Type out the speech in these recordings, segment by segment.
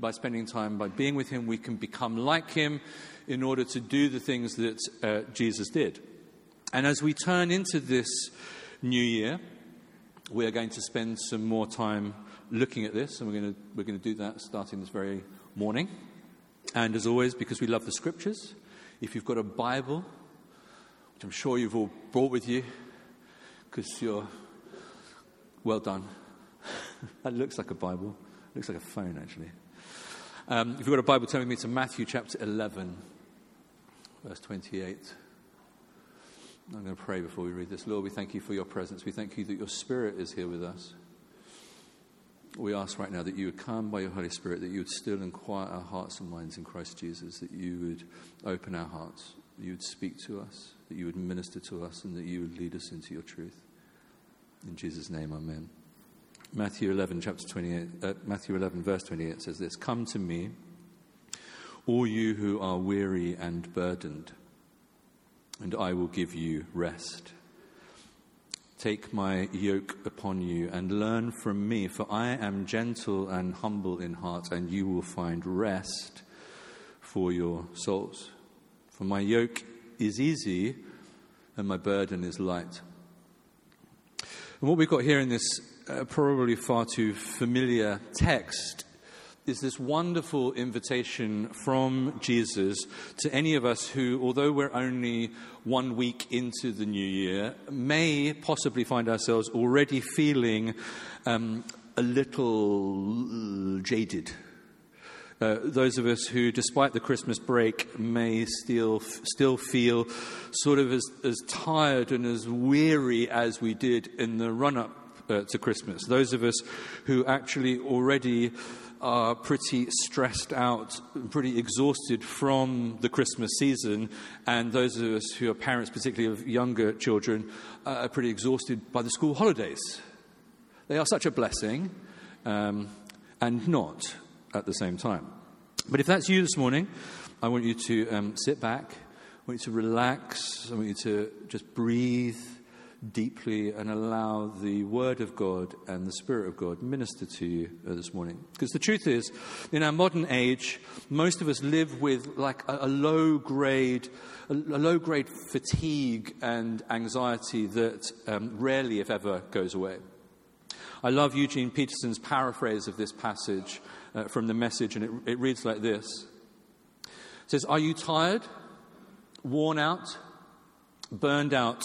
by spending time, by being with Him, we can become like Him in order to do the things that uh, Jesus did. And as we turn into this new year, we are going to spend some more time looking at this, and we're going to, we're going to do that starting this very morning. And as always, because we love the scriptures, if you've got a Bible, which I'm sure you've all brought with you, because you're well done. that looks like a Bible. It looks like a phone, actually. Um, if you've got a Bible, turn with me to Matthew chapter 11, verse 28. I'm going to pray before we read this. Lord, we thank you for your presence. We thank you that your Spirit is here with us. We ask right now that you would come by your Holy Spirit, that you would still and quiet our hearts and minds in Christ Jesus, that you would open our hearts, that you would speak to us, that you would minister to us, and that you would lead us into your truth. In Jesus' name, amen. Matthew 11, chapter 28, uh, Matthew 11, verse 28 says this Come to me, all you who are weary and burdened, and I will give you rest. Take my yoke upon you and learn from me, for I am gentle and humble in heart, and you will find rest for your souls. For my yoke is easy and my burden is light. And what we've got here in this probably far too familiar text is this wonderful invitation from Jesus to any of us who, although we're only one week into the new year, may possibly find ourselves already feeling um, a little jaded. Uh, those of us who, despite the Christmas break, may still, still feel sort of as, as tired and as weary as we did in the run up uh, to Christmas. Those of us who actually already are pretty stressed out, pretty exhausted from the Christmas season, and those of us who are parents, particularly of younger children, uh, are pretty exhausted by the school holidays. They are such a blessing um, and not at the same time. But if that's you this morning, I want you to um, sit back, I want you to relax, I want you to just breathe deeply and allow the Word of God and the Spirit of God minister to you uh, this morning. Because the truth is, in our modern age, most of us live with like a, a low grade, a, a, low grade fatigue and anxiety that um, rarely, if ever, goes away. I love Eugene Peterson's paraphrase of this passage uh, from the message, and it, it reads like this. It says, Are you tired, worn out, burned out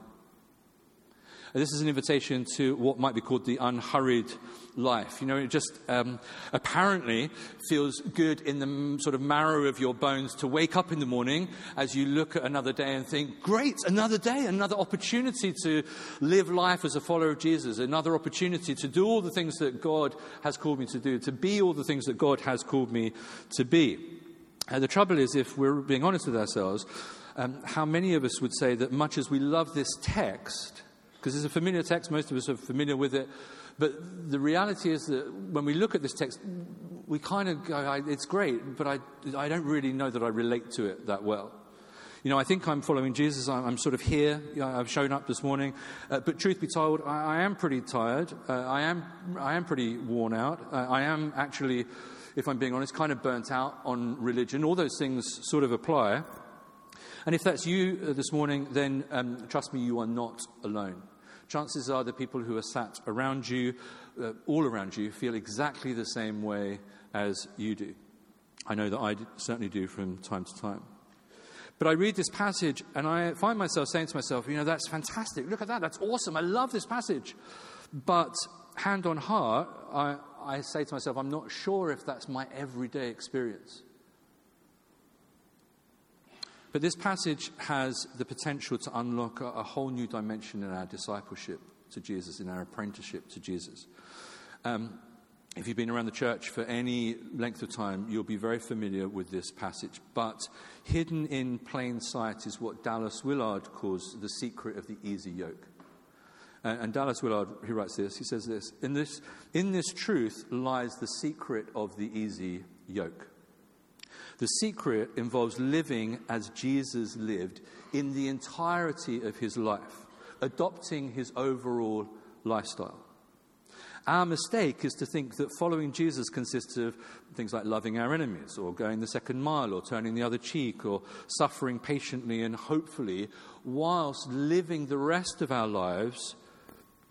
This is an invitation to what might be called the unhurried life. You know, it just um, apparently feels good in the sort of marrow of your bones to wake up in the morning as you look at another day and think, great, another day, another opportunity to live life as a follower of Jesus, another opportunity to do all the things that God has called me to do, to be all the things that God has called me to be. Uh, the trouble is, if we're being honest with ourselves, um, how many of us would say that much as we love this text, because it's a familiar text, most of us are familiar with it. But the reality is that when we look at this text, we kind of go, it's great, but I, I don't really know that I relate to it that well. You know, I think I'm following Jesus. I'm, sort of here. I've shown up this morning. Uh, but truth be told, I, I am pretty tired. Uh, I, am, I am pretty worn out. Uh, I am actually, if I'm being honest, kind of burnt out on religion. All those things sort of apply. And if that's you uh, this morning, then um, trust me, you are not alone chances are the people who are sat around you, uh, all around you, feel exactly the same way as you do. I know that I certainly do from time to time. But I read this passage and I find myself saying to myself, you know, that's fantastic. Look at that. That's awesome. I love this passage. But hand on heart, I, I say to myself, I'm not sure if that's my everyday experience. But this passage has the potential to unlock a, whole new dimension in our discipleship to Jesus, in our apprenticeship to Jesus. Um, if you've been around the church for any length of time, you'll be very familiar with this passage. But hidden in plain sight is what Dallas Willard calls the secret of the easy yoke. And, and Dallas Willard, he writes this, he says this in, this in this truth lies the secret of the easy yoke. The secret involves living as Jesus lived in the entirety of his life, adopting his overall lifestyle. Our mistake is to think that following Jesus consists of things like loving our enemies, or going the second mile, or turning the other cheek, or suffering patiently and hopefully, whilst living the rest of our lives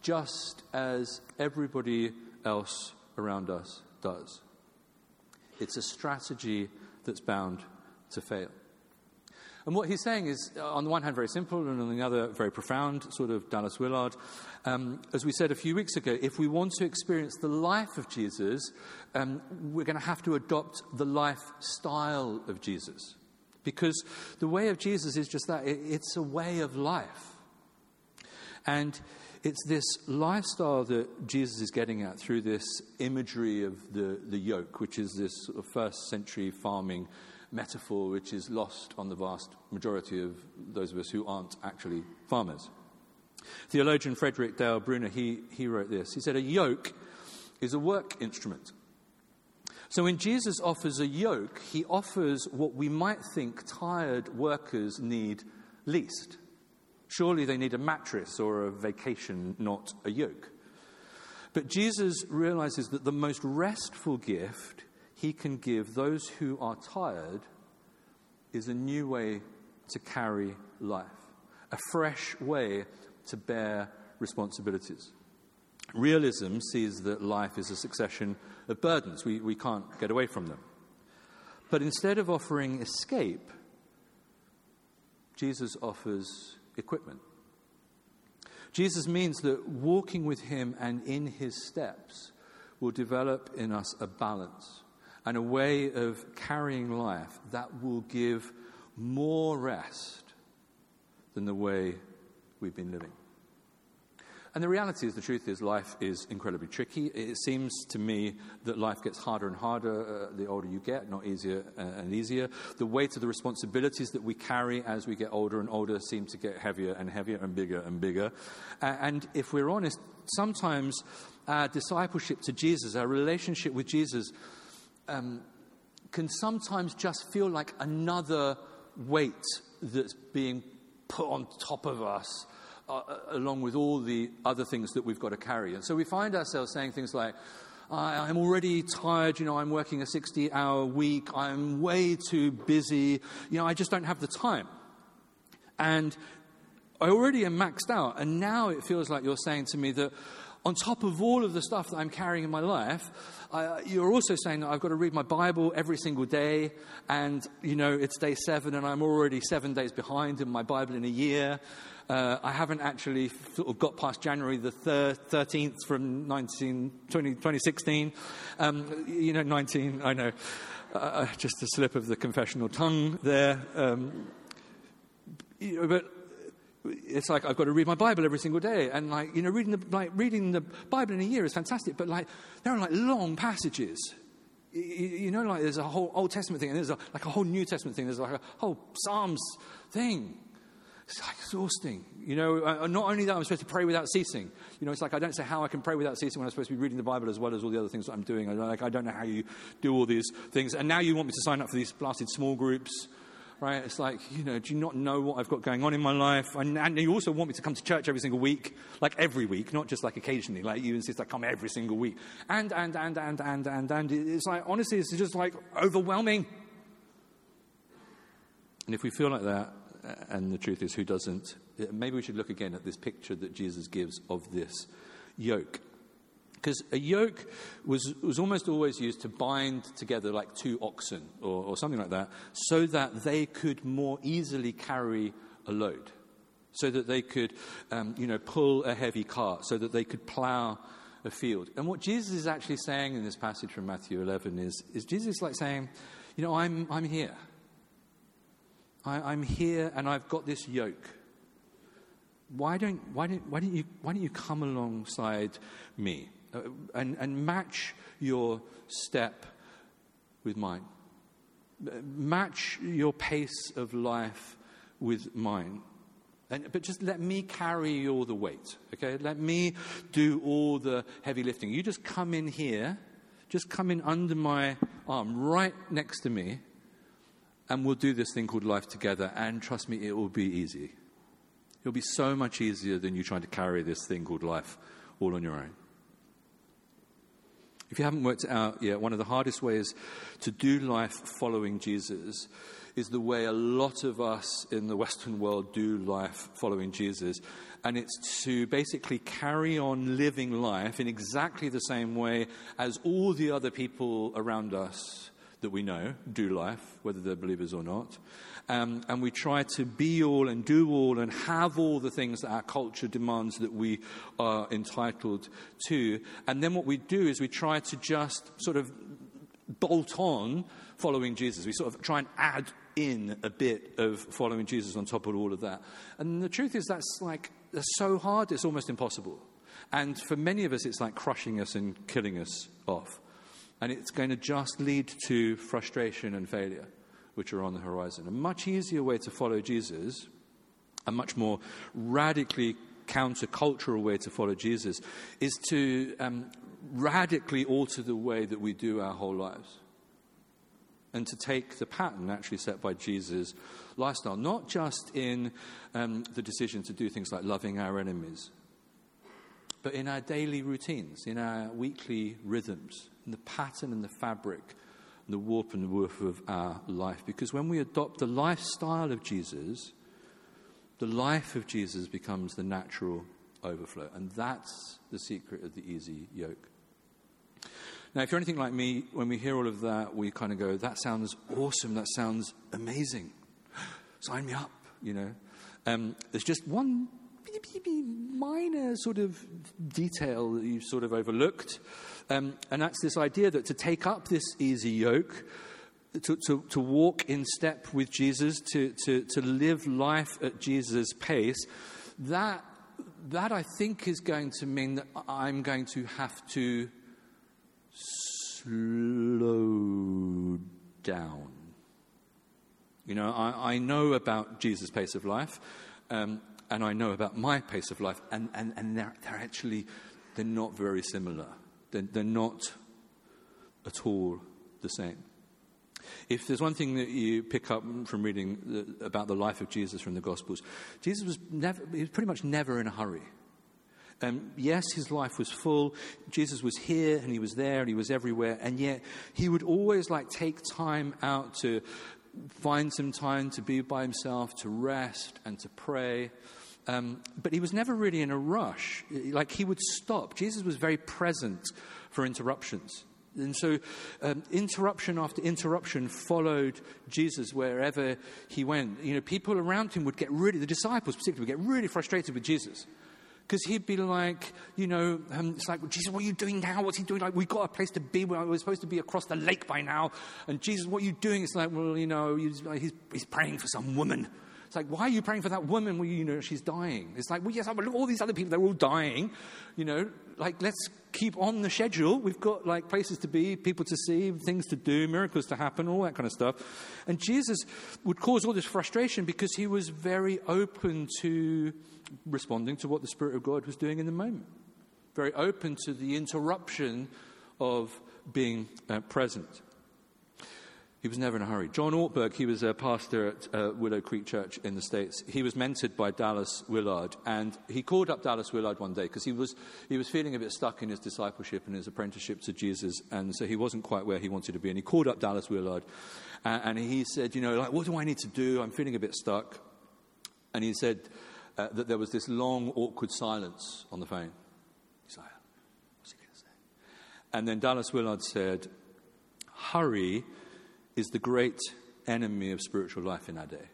just as everybody else around us does. It's a strategy that's bound to fail. And what he's saying is, uh, on the one hand, very simple, and on the other, very profound, sort of Dallas Willard. Um, as we said a few weeks ago, if we want to experience the life of Jesus, um, we're going to have to adopt the lifestyle of Jesus. Because the way of Jesus is just that it's a way of life. And it's this lifestyle that Jesus is getting at through this imagery of the, the yoke, which is this sort of first century farming metaphor which is lost on the vast majority of those of us who aren't actually farmers. Theologian Frederick Dale Bruner, he, he wrote this. He said, A yoke is a work instrument. So when Jesus offers a yoke, he offers what we might think tired workers need least. Surely they need a mattress or a vacation, not a yoke. But Jesus realizes that the most restful gift he can give those who are tired is a new way to carry life, a fresh way to bear responsibilities. Realism sees that life is a succession of burdens. We, we can't get away from them. But instead of offering escape, Jesus offers equipment. Jesus means that walking with him and in his steps will develop in us a balance and a way of carrying life that will give more rest than the way we've been living. And the reality is, the truth is, life is incredibly tricky. It seems to me that life gets harder and harder uh, the older you get, not easier uh, and easier. The weight of the responsibilities that we carry as we get older and older seem to get heavier and heavier and bigger and bigger. And if we're honest, sometimes our discipleship to Jesus, our relationship with Jesus, um, can sometimes just feel like another weight that's being put on top of us, uh, uh, along with all the other things that we've got to carry. And so we find ourselves saying things like, I'm already tired, you know, I'm working a 60 hour week, I'm way too busy, you know, I just don't have the time. And I already am maxed out, and now it feels like you're saying to me that on top of all of the stuff that I'm carrying in my life, I, you're also saying that I've got to read my Bible every single day, and you know it's day seven, and I'm already seven days behind in my Bible in a year. Uh, I haven't actually sort of got past January the thir- 13th from 19, 20, 2016. Um, you know, 19, I know. Uh, uh, just a slip of the confessional tongue there. Um, you know, but it's like I've got to read my Bible every single day, and like you know, reading the like reading the Bible in a year is fantastic. But like there are like long passages, you, you know, like there's a whole Old Testament thing, and there's a, like a whole New Testament thing. There's like a whole Psalms thing. It's like exhausting, you know. Uh, not only that, I'm supposed to pray without ceasing. You know, it's like I don't say how I can pray without ceasing when I'm supposed to be reading the Bible as well as all the other things that I'm doing. I, like I don't know how you do all these things, and now you want me to sign up for these blasted small groups right? It's like, you know, do you not know what I've got going on in my life? And, and, you also want me to come to church every single week, like every week, not just like occasionally. Like you insist I come every single week. And, and, and, and, and, and, and. It's like, honestly, it's just like overwhelming. And if we feel like that, uh, and the truth is, who doesn't? Maybe we should look again at this picture that Jesus gives of this yoke. Because a yoke was, was almost always used to bind together like two oxen or, or something like that, so that they could more easily carry a load, so that they could, um, you know, pull a heavy cart, so that they could plow a field. And what Jesus is actually saying in this passage from Matthew 11 is, is Jesus like saying, you know, I'm, I'm here. I, I'm here and I've got this yoke. Why don't, why, don't, why, don't you, why don't you come alongside me? Uh, and, and match your step with mine. Match your pace of life with mine. And, but just let me carry all the weight, okay? Let me do all the heavy lifting. You just come in here, just come in under my arm, right next to me, and we'll do this thing called life together. And trust me, it will be easy. It'll be so much easier than you trying to carry this thing called life all on your own. If you haven't worked it out yet, one of the hardest ways to do life following Jesus is the way a lot of us in the Western world do life following Jesus. And it's to basically carry on living life in exactly the same way as all the other people around us that we know do life, whether they're believers or not. Um, and we try to be all and do all and have all the things that our culture demands that we are entitled to. And then what we do is we try to just sort of bolt on following Jesus. We sort of try and add in a bit of following Jesus on top of all of that. And the truth is, that's like, that's so hard, it's almost impossible. And for many of us, it's like crushing us and killing us off. And it's going to just lead to frustration and failure which are on the horizon. A much easier way to follow Jesus, a much more radically countercultural way to follow Jesus, is to um, radically alter the way that we do our whole lives. And to take the pattern actually set by Jesus' lifestyle, not just in um, the decision to do things like loving our enemies, but in our daily routines, in our weekly rhythms, the pattern and the fabric the warp and woof of our life. Because when we adopt the lifestyle of Jesus, the life of Jesus becomes the natural overflow. And that's the secret of the easy yoke. Now, if you're anything like me, when we hear all of that, we kind of go, that sounds awesome, that sounds amazing. Sign me up, you know. Um, there's just one minor sort of detail that you've sort of overlooked. Um, and that's this idea that to take up this easy yoke, to, to, to walk in step with Jesus, to, to, to live life at Jesus' pace, that, that I think is going to mean that I'm going to have to slow down. You know, I, I know about Jesus' pace of life. Um, and I know about my pace of life, and, and, and they're, they're actually they're not very similar. They're, they're not at all the same. If there's one thing that you pick up from reading the, about the life of Jesus from the Gospels, Jesus was, never, he was pretty much never in a hurry. Um, yes, his life was full. Jesus was here and he was there and he was everywhere. And yet he would always like take time out to find some time to be by himself, to rest and to pray. Um, but he was never really in a rush. Like he would stop. Jesus was very present for interruptions. And so, um, interruption after interruption followed Jesus wherever he went. You know, people around him would get really, the disciples particularly, would get really frustrated with Jesus. Because he'd be like, you know, um, it's like, Jesus, what are you doing now? What's he doing? Like, we've got a place to be. We're supposed to be across the lake by now. And Jesus, what are you doing? It's like, well, you know, he's, he's praying for some woman. It's like, why are you praying for that woman? Well, you know, she's dying. It's like, well, yes, look, all these other people, they're all dying. You know, like, let's keep on the schedule. We've got, like, places to be, people to see, things to do, miracles to happen, all that kind of stuff. And Jesus would cause all this frustration because he was very open to responding to what the Spirit of God was doing in the moment. Very open to the interruption of being uh, present. He was never in a hurry. John Ortberg, he was a pastor at uh, Willow Creek Church in the States. He was mentored by Dallas Willard, and he called up Dallas Willard one day because he was, he was feeling a bit stuck in his discipleship and his apprenticeship to Jesus, and so he wasn't quite where he wanted to be. And he called up Dallas Willard, and, and he said, You know, like, what do I need to do? I'm feeling a bit stuck. And he said uh, that there was this long, awkward silence on the phone. He's like, What's he going to say? And then Dallas Willard said, Hurry is the great enemy of spiritual life in our day.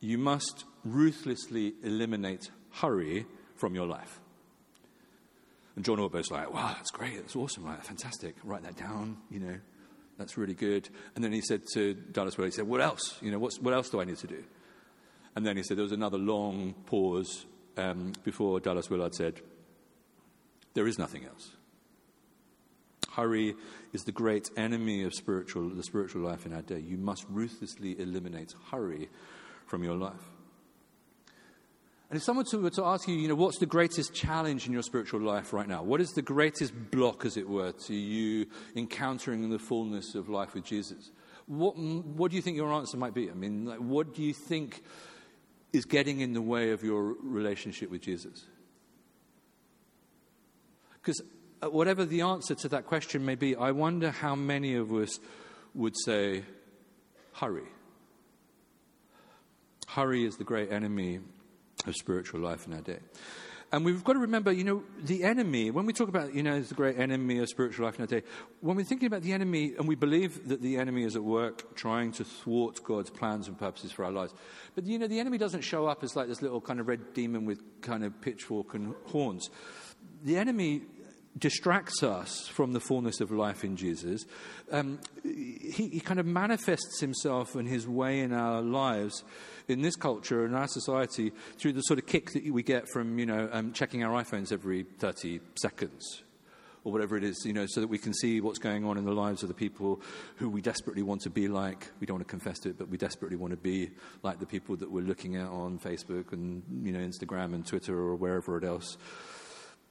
You must ruthlessly eliminate hurry from your life. And John Ortberg's like, wow, that's great, that's awesome, right? fantastic. Write that down, you know, that's really good. And then he said to Dallas Willard, he said, what else? You know, what else do I need to do? And then he said there was another long pause um, before Dallas Willard said, There is nothing else. Hurry is the great enemy of spiritual, the spiritual life in our day. You must ruthlessly eliminate hurry from your life. And if someone were to ask you, you know, what's the greatest challenge in your spiritual life right now? What is the greatest block, as it were, to you encountering the fullness of life with Jesus? What, what do you think your answer might be? I mean, like, what do you think is getting in the way of your relationship with Jesus? Because Uh, whatever the answer to that question may be, I wonder how many of us would say, hurry. Hurry is the great enemy of spiritual life in our day. And we've got to remember, you know, the enemy, when we talk about, you know, the great enemy of spiritual life in our day, when we're thinking about the enemy, and we believe that the enemy is at work trying to thwart God's plans and purposes for our lives. But, you know, the enemy doesn't show up as like this little kind of red demon with kind of pitchfork and horns. The enemy distracts us from the fullness of life in Jesus. Um, he, he, kind of manifests himself and his way in our lives, in this culture, in our society, through the sort of kick that we get from, you know, um, checking our iPhones every 30 seconds. Or whatever it is, you know, so that we can see what's going on in the lives of the people who we desperately want to be like. We don't want to confess to it, but we desperately want to be like the people that we're looking at on Facebook and, you know, Instagram and Twitter or wherever it else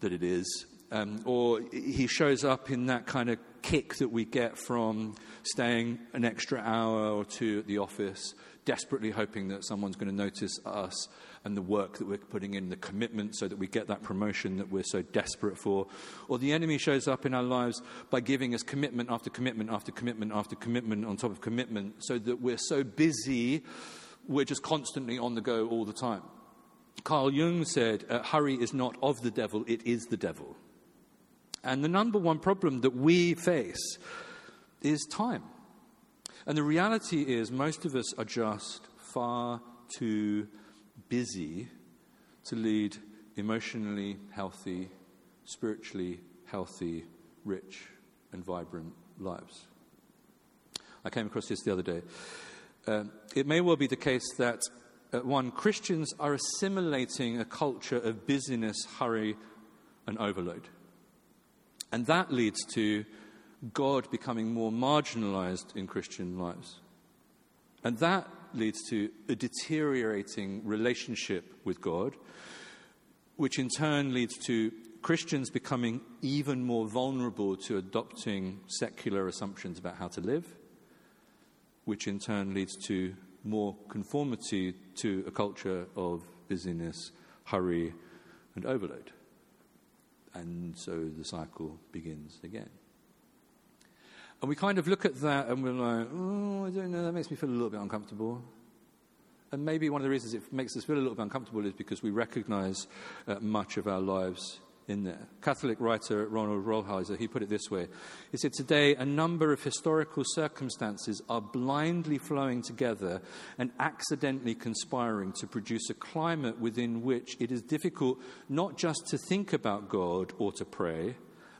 that it is. Um, or he shows up in that kind of kick that we get from staying an extra hour or two at the office, desperately hoping that someone's going to notice us and the work that we're putting in, the commitment so that we get that promotion that we're so desperate for. Or the enemy shows up in our lives by giving us commitment after commitment after commitment after commitment on top of commitment so that we're so busy, we're just constantly on the go all the time. Carl Jung said, uh, Hurry is not of the devil, it is the devil. And the number one problem that we face is time. And the reality is, most of us are just far too busy to lead emotionally healthy, spiritually healthy, rich, and vibrant lives. I came across this the other day. Uh, it may well be the case that, uh, one, Christians are assimilating a culture of busyness, hurry, and overload. And that leads to God becoming more marginalized in Christian lives. And that leads to a deteriorating relationship with God, which in turn leads to Christians becoming even more vulnerable to adopting secular assumptions about how to live, which in turn leads to more conformity to a culture of busyness, hurry, and overload. And so the cycle begins again. And we kind of look at that and we're like, oh, I don't know, that makes me feel a little bit uncomfortable. And maybe one of the reasons it makes us feel a little bit uncomfortable is because we recognize uh, much of our lives in there. Catholic writer Ronald Rolheiser, he put it this way. He said, Today, a number of historical circumstances are blindly flowing together and accidentally conspiring to produce a climate within which it is difficult not just to think about God or to pray,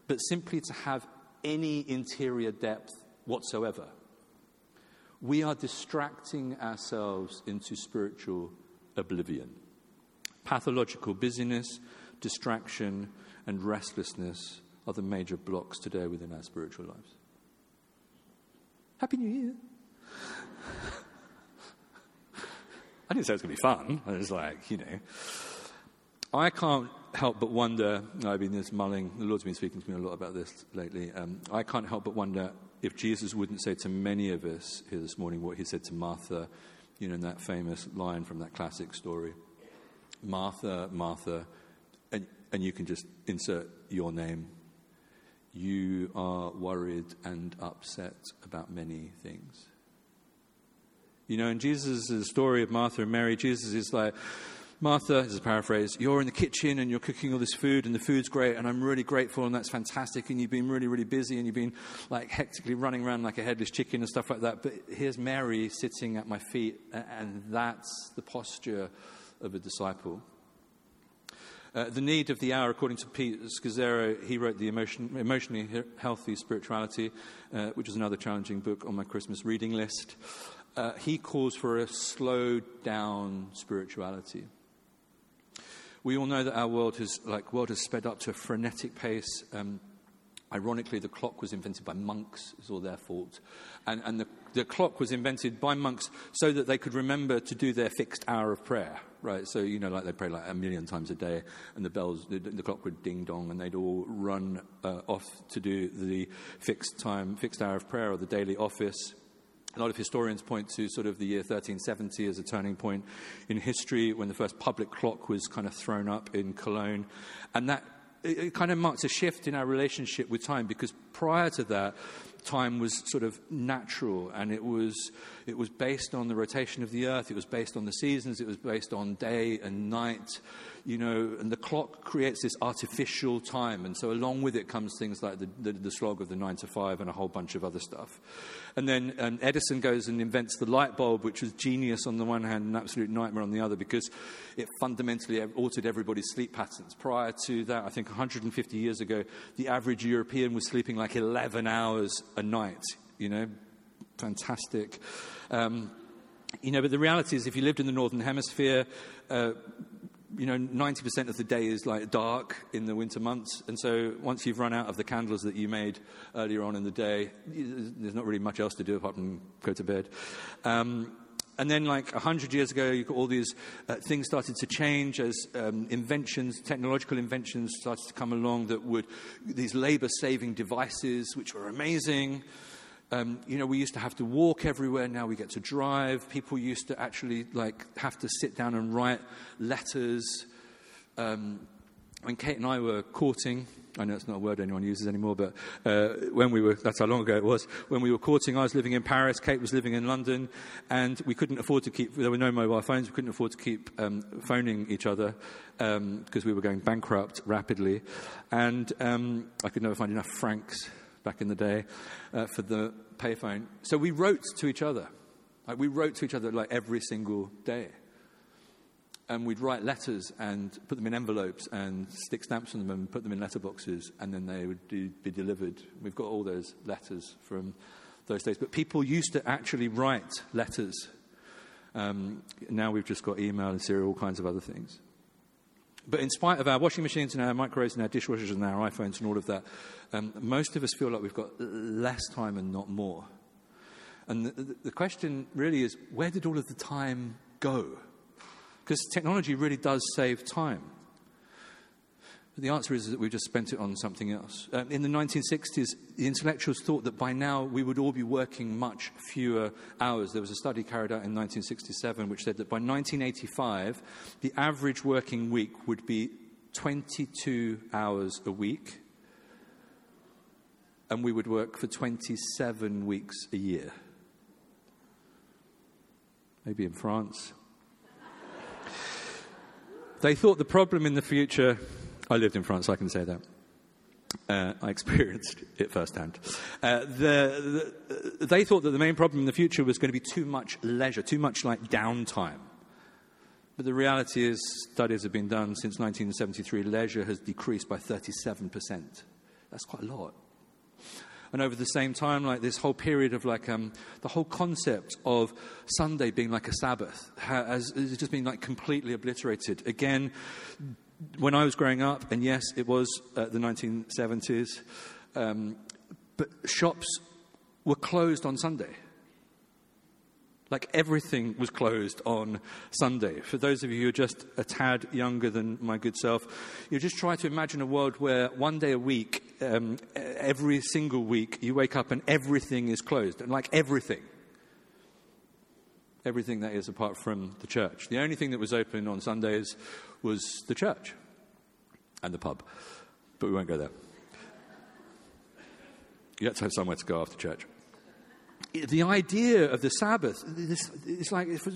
but simply to have any interior depth whatsoever. We are distracting ourselves into spiritual oblivion. Pathological busyness, distraction, and restlessness are the major blocks today within our spiritual lives. Happy New Year! I didn't say it was going to be fun. I was like, you know. I can't help but wonder, I've been this mulling, the Lord's been speaking to me a lot about this lately. Um, I can't help but wonder if Jesus wouldn't say to many of us here this morning what he said to Martha, you know, in that famous line from that classic story Martha, Martha, and you can just insert your name. You are worried and upset about many things. You know, in Jesus' story of Martha and Mary, Jesus is like, Martha, this is a paraphrase, you're in the kitchen and you're cooking all this food and the food's great and I'm really grateful and that's fantastic and you've been really, really busy and you've been like hectically running around like a headless chicken and stuff like that. But here's Mary sitting at my feet and that's the posture of a disciple. Uh, the Need of the Hour, according to Pete Scazzero, he wrote The Emotion, Emotionally Healthy Spirituality, uh, which is another challenging book on my Christmas reading list. Uh, he calls for a slowed down spirituality. We all know that our world has, like, world has sped up to a frenetic pace. Um, ironically, the clock was invented by monks. It's all their fault. And, and the, the clock was invented by monks so that they could remember to do their fixed hour of prayer, right? So, you know, like they pray like a million times a day, and the bells, the, the clock would ding dong, and they'd all run uh, off to do the fixed time, fixed hour of prayer or the daily office. A lot of historians point to sort of the year 1370 as a turning point in history when the first public clock was kind of thrown up in Cologne. And that it, it kind of marks a shift in our relationship with time because prior to that, time was sort of natural and it was, it was based on the rotation of the earth, it was based on the seasons, it was based on day and night, you know, and the clock creates this artificial time. And so along with it comes things like the, the, the slog of the nine to five and a whole bunch of other stuff. And then um, Edison goes and invents the light bulb, which was genius on the one hand and absolute nightmare on the other because it fundamentally altered everybody's sleep patterns. Prior to that, I think 150 years ago, the average European was sleeping like 11 hours a night, you know, fantastic. Um, you know, but the reality is, if you lived in the Northern Hemisphere, uh, you know, 90% of the day is like dark in the winter months. And so once you've run out of the candles that you made earlier on in the day, there's not really much else to do apart from go to bed. Um, and then, like 100 years ago, got all these uh, things started to change as um, inventions, technological inventions started to come along that would, these labor saving devices, which were amazing. Um, you know, we used to have to walk everywhere. Now we get to drive. People used to actually like have to sit down and write letters. Um, when Kate and I were courting, I know it's not a word anyone uses anymore, but uh, when we were, that's how long ago it was, when we were courting, I was living in Paris, Kate was living in London, and we couldn't afford to keep, there were no mobile phones, we couldn't afford to keep um, phoning each other because um, we were going bankrupt rapidly. And um, I could never find enough francs back in the day uh, for the payphone. So we wrote to each other. Like we wrote to each other like every single day. And we'd write letters and put them in envelopes and stick stamps on them and put them in letterboxes, and then they would be delivered. We've got all those letters from those days. But people used to actually write letters. Um, now we've just got email and serial, all kinds of other things. But in spite of our washing machines and our microwaves and our dishwashers and our iPhones and all of that, um, most of us feel like we've got less time and not more. And the, the question really is where did all of the time go? Because technology really does save time. But the answer is that we've just spent it on something else. Um, in the 1960s, the intellectuals thought that by now we would all be working much fewer hours. There was a study carried out in 1967 which said that by 1985, the average working week would be 22 hours a week, and we would work for 27 weeks a year. Maybe in France. They thought the problem in the future I lived in France, I can say that. Uh, I experienced it firsthand. Uh, the, the, they thought that the main problem in the future was going to be too much leisure, too much like downtime. But the reality is, studies have been done since 1973, leisure has decreased by 37%. That's quite a lot. And over the same time, like this whole period of like um, the whole concept of Sunday being like a Sabbath has, has just been like completely obliterated. Again, when I was growing up, and yes, it was uh, the 1970s, um, but shops were closed on Sunday. Like everything was closed on Sunday. For those of you who are just a tad younger than my good self, you just try to imagine a world where one day a week, um, every single week, you wake up and everything is closed. And like everything. Everything that is apart from the church. The only thing that was open on Sundays was the church and the pub. But we won't go there. You have to have somewhere to go after church. The idea of the Sabbath, it's like, uh,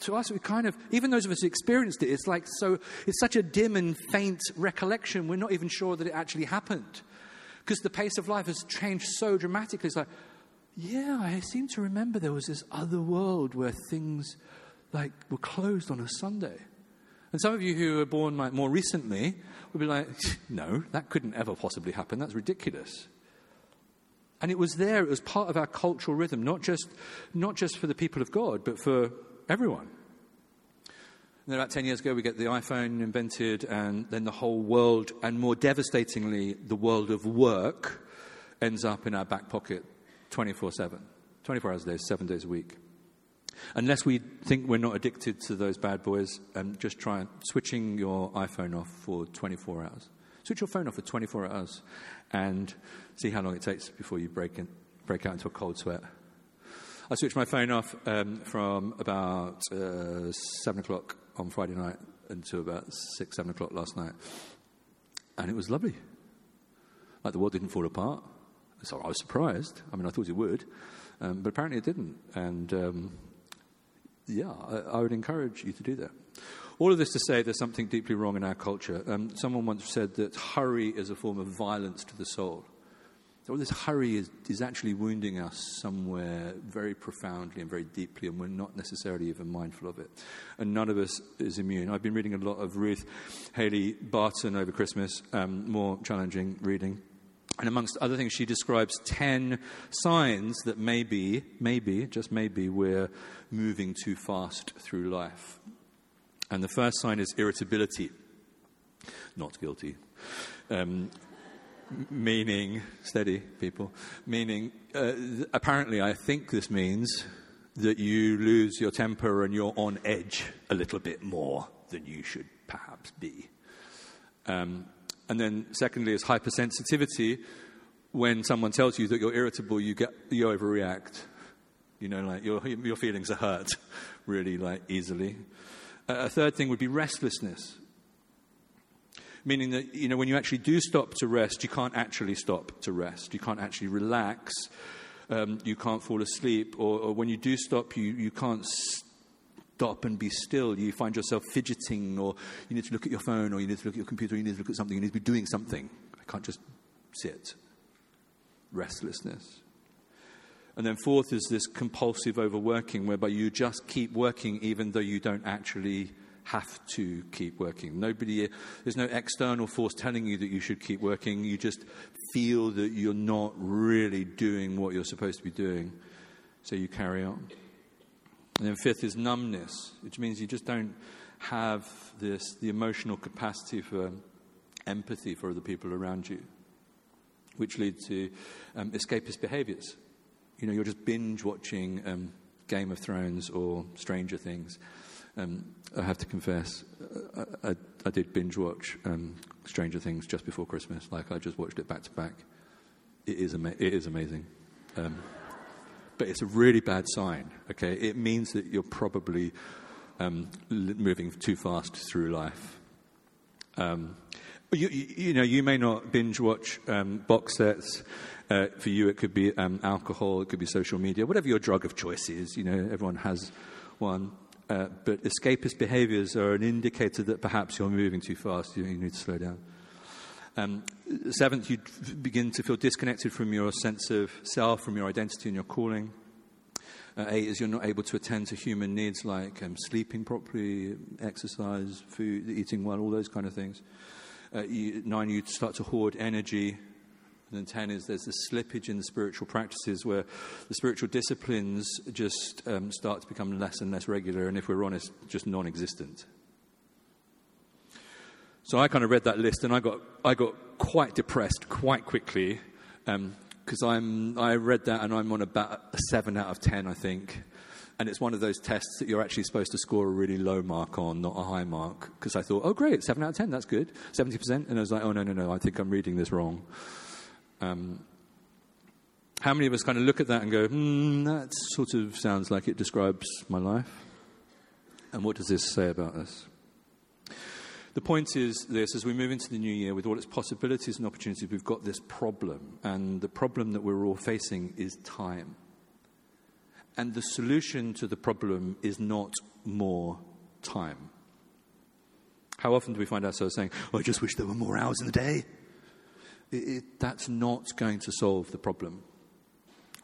to us, we kind of, even those of us who experienced it, it's like so, it's such a dim and faint recollection, we're not even sure that it actually happened. Because the pace of life has changed so dramatically. It's like, yeah, I seem to remember there was this other world where things like were closed on a Sunday. And some of you who were born like more recently would be like, no, that couldn't ever possibly happen. That's ridiculous. And it was there, it was part of our cultural rhythm, not just, not just for the people of God, but for everyone. And then about 10 years ago, we get the iPhone invented, and then the whole world, and more devastatingly, the world of work, ends up in our back pocket 24 7. 24 hours a day, seven days a week. Unless we think we're not addicted to those bad boys, um, just try switching your iPhone off for 24 hours. Switch your phone off for 24 hours and see how long it takes before you break, in, break out into a cold sweat. I switched my phone off um, from about uh, 7 o'clock on Friday night until about 6, 7 o'clock last night. And it was lovely. Like the world didn't fall apart. So I was surprised. I mean, I thought it would. Um, but apparently it didn't. And um, yeah, I, I, would encourage you to do that. All of this to say there's something deeply wrong in our culture. Um, someone once said that hurry is a form of violence to the soul. So all this hurry is, is actually wounding us somewhere very profoundly and very deeply, and we're not necessarily even mindful of it. And none of us is immune. I've been reading a lot of Ruth Haley Barton over Christmas, um, more challenging reading. And amongst other things, she describes 10 signs that maybe, maybe, just maybe, we're moving too fast through life. And the first sign is irritability. Not guilty. Um, meaning, steady people, meaning, uh, apparently, I think this means that you lose your temper and you're on edge a little bit more than you should perhaps be. Um, and then, secondly, is hypersensitivity. When someone tells you that you're irritable, you, get, you overreact. You know, like your, your feelings are hurt really like easily. A third thing would be restlessness. Meaning that, you know, when you actually do stop to rest, you can't actually stop to rest. You can't actually relax. Um, you can't fall asleep. Or, or, when you do stop, you, you can't stop and be still. You find yourself fidgeting, or you need to look at your phone, or you need to look at your computer, or you need to look at something, you need to be doing something. I can't just sit. Restlessness. And then, fourth is this compulsive overworking, whereby you just keep working even though you don't actually have to keep working. Nobody, there's no external force telling you that you should keep working. You just feel that you're not really doing what you're supposed to be doing, so you carry on. And then fifth is numbness, which means you just don't have this, the emotional capacity for empathy for the people around you, which leads to um, escapist behaviors. You know, you're just binge watching um, Game of Thrones or Stranger Things. Um, I have to confess, uh, I, I, I did binge watch um, Stranger Things just before Christmas. Like, I just watched it back to back. It is, ama- it is amazing. Um, but it's a really bad sign, okay? It means that you're probably um, moving too fast through life. Um, you, you, know, you may not binge watch box sets. Uh, for you, it could be um, alcohol, it could be social media, whatever your drug of choice is. You know, everyone has one. Uh, but escapist behaviors are an indicator that perhaps you're moving too fast. You, you need to slow down. Um, seventh, you begin to feel disconnected from your sense of self, from your identity and your calling. Uh, eight is you're not able to attend to human needs like um, sleeping properly, exercise, food, eating well, all those kind of things. Uh, you, nine, you start to hoard energy. And then 10 is there's this slippage in the spiritual practices where the spiritual disciplines just um, start to become less and less regular, and if we're honest, just non existent. So I kind of read that list and I got, I got quite depressed quite quickly because um, I read that and I'm on about a 7 out of 10, I think. And it's one of those tests that you're actually supposed to score a really low mark on, not a high mark. Because I thought, oh, great, 7 out of 10, that's good. 70%. And I was like, oh, no, no, no, I think I'm reading this wrong. Um, how many of us kind of look at that and go, hmm, that sort of sounds like it describes my life? And what does this say about us? The point is this as we move into the new year with all its possibilities and opportunities, we've got this problem. And the problem that we're all facing is time. And the solution to the problem is not more time. How often do we find ourselves saying, oh, I just wish there were more hours in the day? It, it, that's not going to solve the problem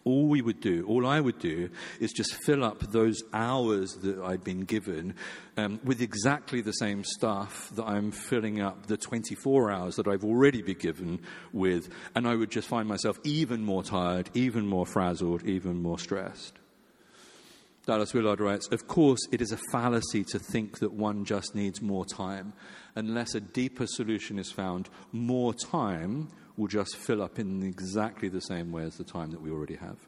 all we would do, all I would do, is just fill up those hours that I'd been given um, with exactly the same stuff that I'm filling up the 24 hours that I've already been given with, and I would just find myself even more tired, even more frazzled, even more stressed. Dallas Willard writes Of course, it is a fallacy to think that one just needs more time. Unless a deeper solution is found, more time will just fill up in exactly the same way as the time that we already have.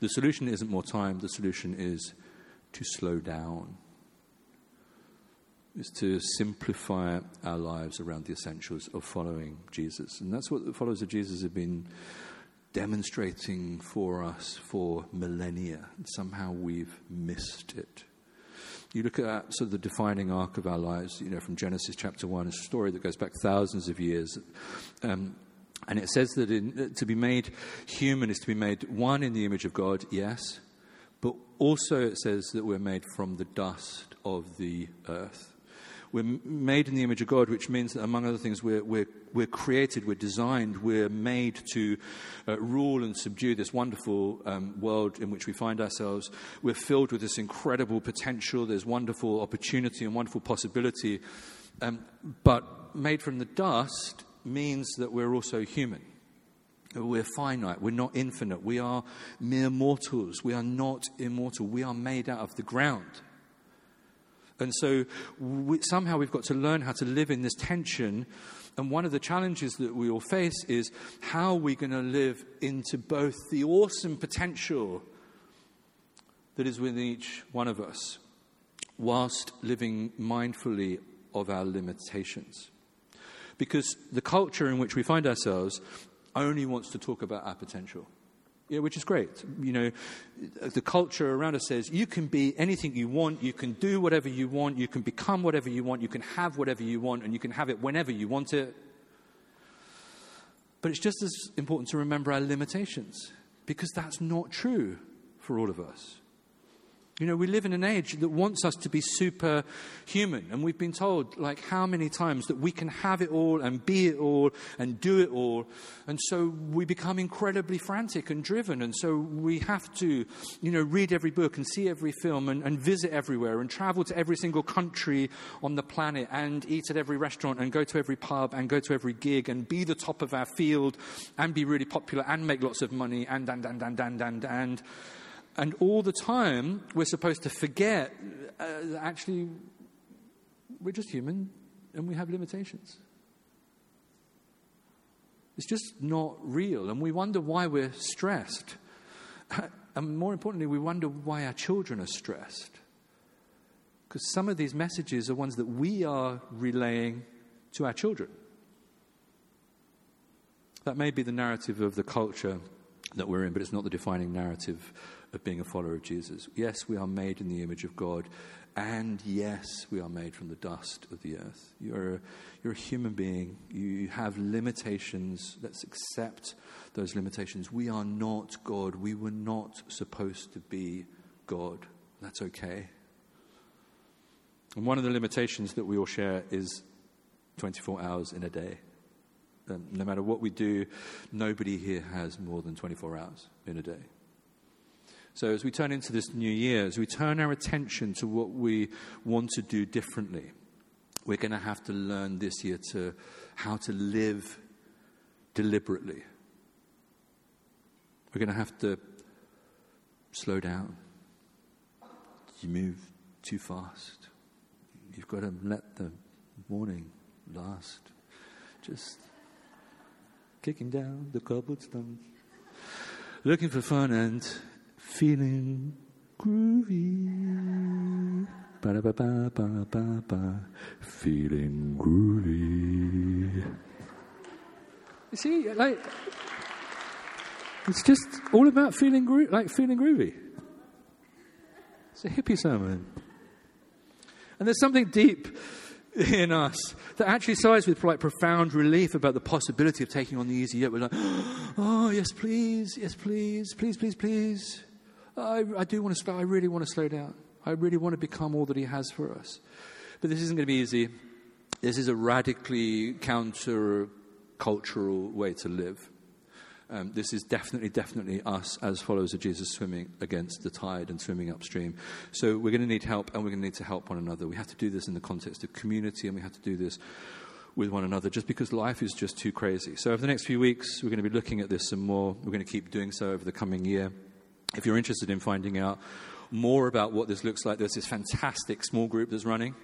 The solution isn't more time, the solution is to slow down, is to simplify our lives around the essentials of following Jesus. And that's what the followers of Jesus have been demonstrating for us for millennia. Somehow we've missed it. You look at sort of the defining arc of our lives, you know, from Genesis chapter 1, a story that goes back thousands of years. Um, and it says that in, to be made human is to be made one in the image of God, yes, but also it says that we're made from the dust of the earth. We're made in the image of God, which means that, among other things, we're, we're, we're created, we're designed, we're made to uh, rule and subdue this wonderful um, world in which we find ourselves. We're filled with this incredible potential, there's wonderful opportunity and wonderful possibility. Um, but made from the dust means that we're also human. We're finite. We're not infinite. We are mere mortals. We are not immortal. We are made out of the ground. And so we, somehow we've got to learn how to live in this tension. And one of the challenges that we all face is how are we going to live into both the awesome potential that is within each one of us, whilst living mindfully of our limitations. Because the culture in which we find ourselves only wants to talk about our potential. Yeah, which is great. You know, the culture around us says you can be anything you want, you can do whatever you want, you can become whatever you want, you can have whatever you want, and you can have it whenever you want it. But it's just as important to remember our limitations because that's not true for all of us. You know, we live in an age that wants us to be superhuman. And we've been told, like, how many times that we can have it all and be it all and do it all. And so we become incredibly frantic and driven. And so we have to, you know, read every book and see every film and, and visit everywhere and travel to every single country on the planet and eat at every restaurant and go to every pub and go to every gig and be the top of our field and be really popular and make lots of money and, and, and, and, and, and, and. And all the time, we're supposed to forget uh, actually, we're just human and we have limitations. It's just not real. And we wonder why we're stressed. And more importantly, we wonder why our children are stressed. Because some of these messages are ones that we are relaying to our children. That may be the narrative of the culture that we're in, but it's not the defining narrative of being a follower of Jesus. Yes, we are made in the image of God, and yes, we are made from the dust of the earth. You're a, you're a human being, you have limitations. Let's accept those limitations. We are not God, we were not supposed to be God. That's okay. And one of the limitations that we all share is 24 hours in a day. Um, no matter what we do, nobody here has more than 24 hours in a day. So, as we turn into this new year, as we turn our attention to what we want to do differently, we're going to have to learn this year to how to live deliberately. We're going to have to slow down. You move too fast. You've got to let the morning last. Just kicking down the cobblestones, looking for fun and feeling groovy. Ba-da-ba-ba-ba-ba-ba. Feeling groovy. You see, like, it's just all about feeling gro- like feeling groovy. It's a hippie sermon. And there's something deep in us that actually sides with like profound relief about the possibility of taking on the easy yet. We're like, oh yes, please, yes, please, please, please, please. I, I do want to I really want to slow down. I really want to become all that He has for us. But this isn't going to be easy. This is a radically counter cultural way to live. Um, this is definitely, definitely us as followers of Jesus swimming against the tide and swimming upstream. So we're going to need help and we're going to need to help one another. We have to do this in the context of community and we have to do this with one another just because life is just too crazy. So over the next few weeks, we're going to be looking at this some more. We're going to keep doing so over the coming year. If you're interested in finding out more about what this looks like, there's this fantastic small group that's running.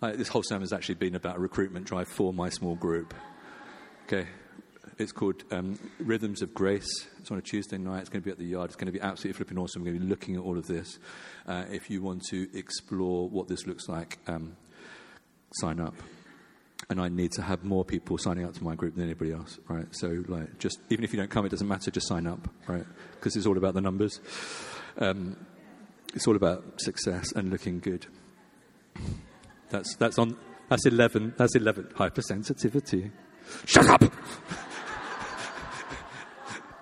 This whole sermon has actually been about a recruitment drive for my small group. Okay, it's called um, Rhythms of Grace. It's on a Tuesday night. It's going to be at the yard. It's going to be absolutely flipping awesome. We're going to be looking at all of this. Uh, if you want to explore what this looks like, um, sign up. And I need to have more people signing up to my group than anybody else, right? So, like, just even if you don't come, it doesn't matter. Just sign up, right? Because it's all about the numbers. Um, it's all about success and looking good. That's that's on. That's eleven. That's eleven. Hypersensitivity. Shut up.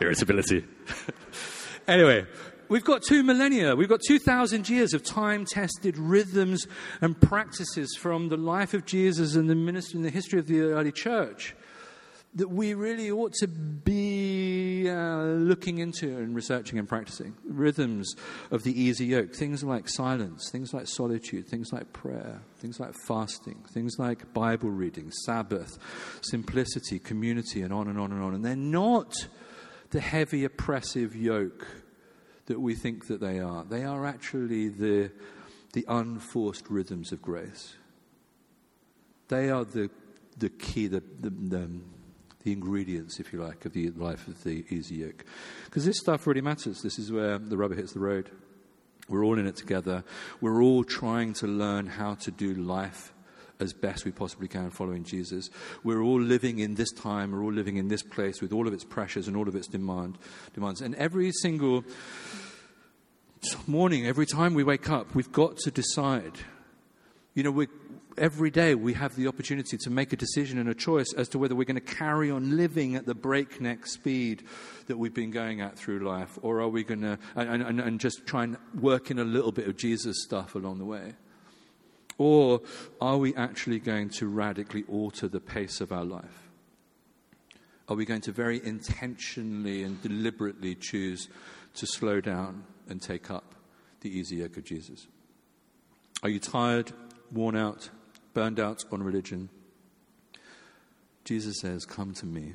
Irritability. anyway, we've got two millennia, we've got 2,000 years of time tested rhythms and practices from the life of Jesus and the ministry and the history of the early church that we really ought to be uh, looking into and researching and practicing. Rhythms of the easy yoke, things like silence, things like solitude, things like prayer, things like fasting, things like Bible reading, Sabbath, simplicity, community, and on and on and on. And they're not the heavy, oppressive yoke that we think that they are. They are actually the, the unforced rhythms of grace. They are the, the key, the, the, the, the ingredients, if you like, of the life of the easy yoke. Because this stuff really matters. This is where the rubber hits the road. We're all in it together. We're all trying to learn how to do life as best we possibly can following Jesus. We're all living in this time, we're all living in this place with all of its pressures and all of its demand, demands. And every single morning, every time we wake up, we've got to decide. You know, every day we have the opportunity to make a decision and a choice as to whether we're going to carry on living at the breakneck speed that we've been going at through life, or are we going to, and, and, and just try and work in a little bit of Jesus stuff along the way. Or are we actually going to radically alter the pace of our life? Are we going to very intentionally and deliberately choose to slow down and take up the easy yoke of Jesus? Are you tired, worn out, burned out on religion? Jesus says, Come to me.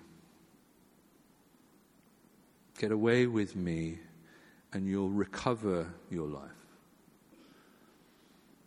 Get away with me, and you'll recover your life.